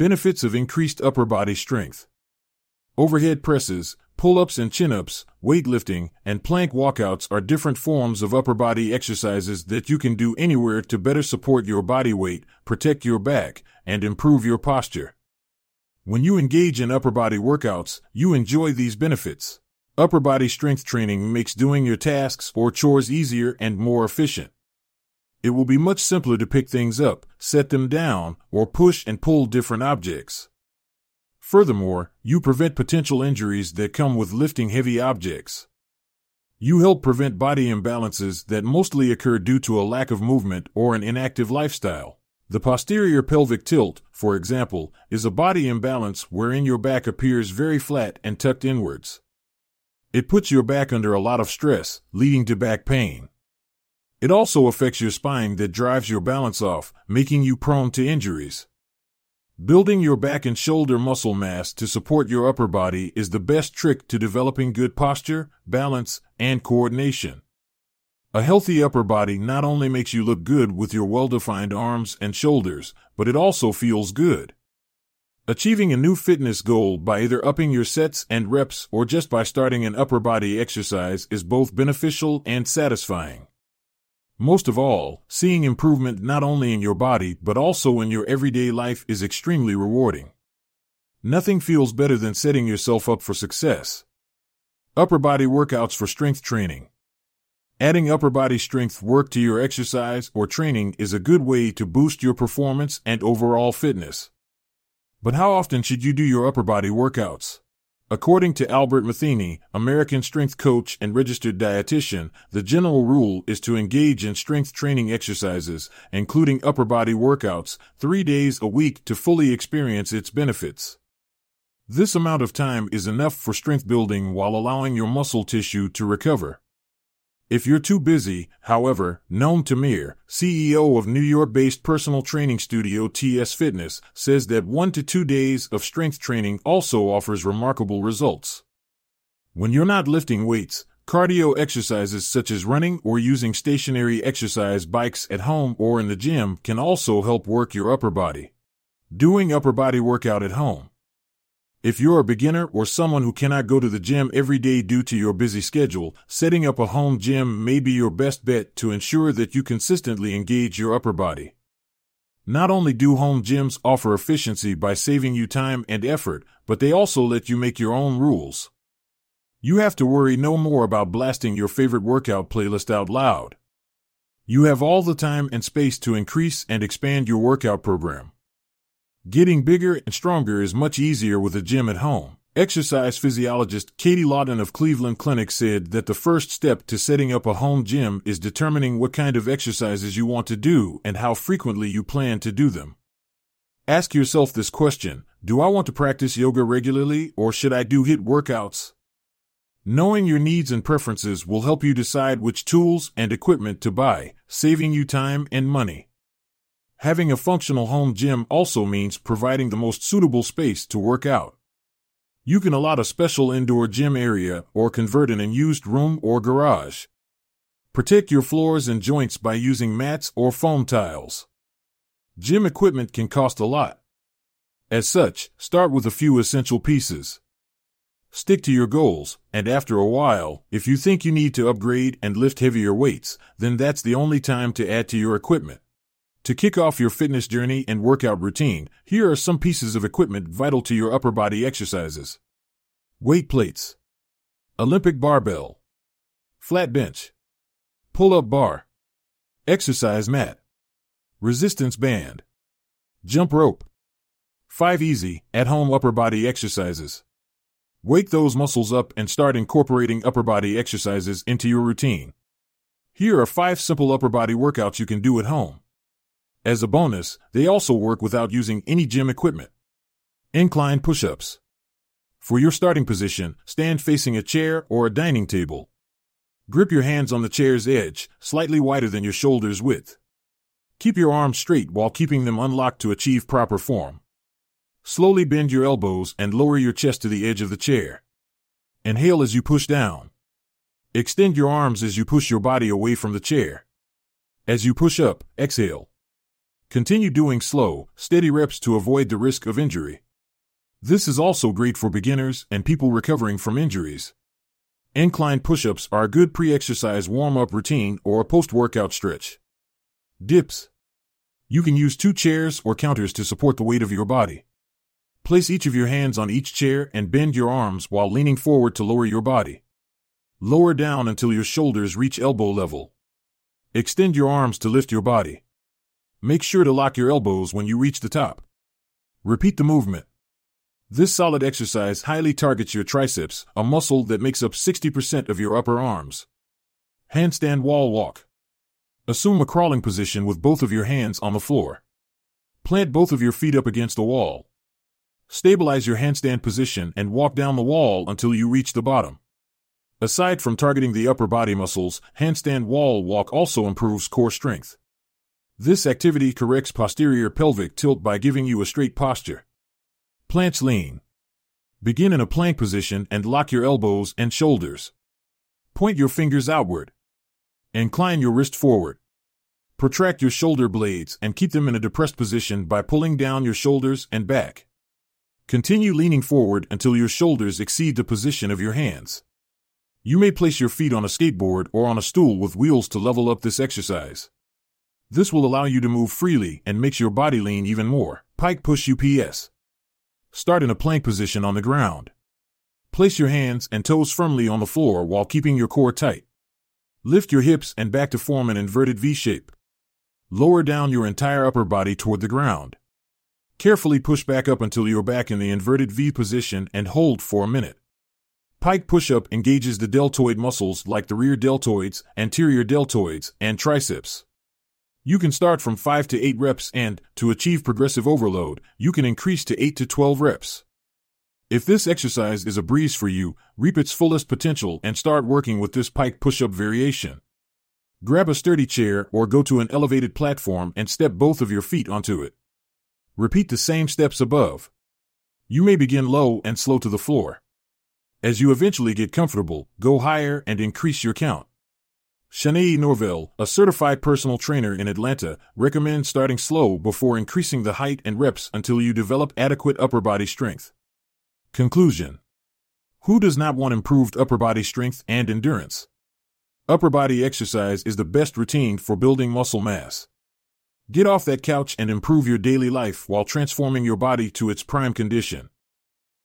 Benefits of increased upper body strength. Overhead presses, pull ups and chin ups, weightlifting, and plank walkouts are different forms of upper body exercises that you can do anywhere to better support your body weight, protect your back, and improve your posture. When you engage in upper body workouts, you enjoy these benefits. Upper body strength training makes doing your tasks or chores easier and more efficient. It will be much simpler to pick things up, set them down, or push and pull different objects. Furthermore, you prevent potential injuries that come with lifting heavy objects. You help prevent body imbalances that mostly occur due to a lack of movement or an inactive lifestyle. The posterior pelvic tilt, for example, is a body imbalance wherein your back appears very flat and tucked inwards. It puts your back under a lot of stress, leading to back pain. It also affects your spine that drives your balance off, making you prone to injuries. Building your back and shoulder muscle mass to support your upper body is the best trick to developing good posture, balance, and coordination. A healthy upper body not only makes you look good with your well defined arms and shoulders, but it also feels good. Achieving a new fitness goal by either upping your sets and reps or just by starting an upper body exercise is both beneficial and satisfying. Most of all, seeing improvement not only in your body but also in your everyday life is extremely rewarding. Nothing feels better than setting yourself up for success. Upper body workouts for strength training. Adding upper body strength work to your exercise or training is a good way to boost your performance and overall fitness. But how often should you do your upper body workouts? According to Albert Matheny, American strength coach and registered dietitian, the general rule is to engage in strength training exercises, including upper body workouts, three days a week to fully experience its benefits. This amount of time is enough for strength building while allowing your muscle tissue to recover. If you're too busy, however, Noam Tamir, CEO of New York based personal training studio TS Fitness, says that one to two days of strength training also offers remarkable results. When you're not lifting weights, cardio exercises such as running or using stationary exercise bikes at home or in the gym can also help work your upper body. Doing upper body workout at home. If you're a beginner or someone who cannot go to the gym every day due to your busy schedule, setting up a home gym may be your best bet to ensure that you consistently engage your upper body. Not only do home gyms offer efficiency by saving you time and effort, but they also let you make your own rules. You have to worry no more about blasting your favorite workout playlist out loud. You have all the time and space to increase and expand your workout program. Getting bigger and stronger is much easier with a gym at home. Exercise physiologist Katie Lawton of Cleveland Clinic said that the first step to setting up a home gym is determining what kind of exercises you want to do and how frequently you plan to do them. Ask yourself this question Do I want to practice yoga regularly or should I do HIIT workouts? Knowing your needs and preferences will help you decide which tools and equipment to buy, saving you time and money. Having a functional home gym also means providing the most suitable space to work out. You can allot a special indoor gym area or convert an unused room or garage. Protect your floors and joints by using mats or foam tiles. Gym equipment can cost a lot. As such, start with a few essential pieces. Stick to your goals, and after a while, if you think you need to upgrade and lift heavier weights, then that's the only time to add to your equipment. To kick off your fitness journey and workout routine, here are some pieces of equipment vital to your upper body exercises. Weight plates. Olympic barbell. Flat bench. Pull up bar. Exercise mat. Resistance band. Jump rope. 5 easy, at home upper body exercises. Wake those muscles up and start incorporating upper body exercises into your routine. Here are 5 simple upper body workouts you can do at home. As a bonus, they also work without using any gym equipment. Incline push ups. For your starting position, stand facing a chair or a dining table. Grip your hands on the chair's edge, slightly wider than your shoulder's width. Keep your arms straight while keeping them unlocked to achieve proper form. Slowly bend your elbows and lower your chest to the edge of the chair. Inhale as you push down. Extend your arms as you push your body away from the chair. As you push up, exhale. Continue doing slow, steady reps to avoid the risk of injury. This is also great for beginners and people recovering from injuries. Incline push ups are a good pre exercise warm up routine or a post workout stretch. Dips. You can use two chairs or counters to support the weight of your body. Place each of your hands on each chair and bend your arms while leaning forward to lower your body. Lower down until your shoulders reach elbow level. Extend your arms to lift your body. Make sure to lock your elbows when you reach the top. Repeat the movement. This solid exercise highly targets your triceps, a muscle that makes up 60% of your upper arms. Handstand wall walk. Assume a crawling position with both of your hands on the floor. Plant both of your feet up against the wall. Stabilize your handstand position and walk down the wall until you reach the bottom. Aside from targeting the upper body muscles, handstand wall walk also improves core strength. This activity corrects posterior pelvic tilt by giving you a straight posture. Planche lean. Begin in a plank position and lock your elbows and shoulders. Point your fingers outward. Incline your wrist forward. Protract your shoulder blades and keep them in a depressed position by pulling down your shoulders and back. Continue leaning forward until your shoulders exceed the position of your hands. You may place your feet on a skateboard or on a stool with wheels to level up this exercise. This will allow you to move freely and makes your body lean even more. Pike push UPS. Start in a plank position on the ground. Place your hands and toes firmly on the floor while keeping your core tight. Lift your hips and back to form an inverted V shape. Lower down your entire upper body toward the ground. Carefully push back up until you're back in the inverted V position and hold for a minute. Pike push-up engages the deltoid muscles like the rear deltoids, anterior deltoids, and triceps. You can start from 5 to 8 reps and, to achieve progressive overload, you can increase to 8 to 12 reps. If this exercise is a breeze for you, reap its fullest potential and start working with this pike push-up variation. Grab a sturdy chair or go to an elevated platform and step both of your feet onto it. Repeat the same steps above. You may begin low and slow to the floor. As you eventually get comfortable, go higher and increase your count. Shanae Norvell, a certified personal trainer in Atlanta, recommends starting slow before increasing the height and reps until you develop adequate upper body strength. Conclusion Who does not want improved upper body strength and endurance? Upper body exercise is the best routine for building muscle mass. Get off that couch and improve your daily life while transforming your body to its prime condition.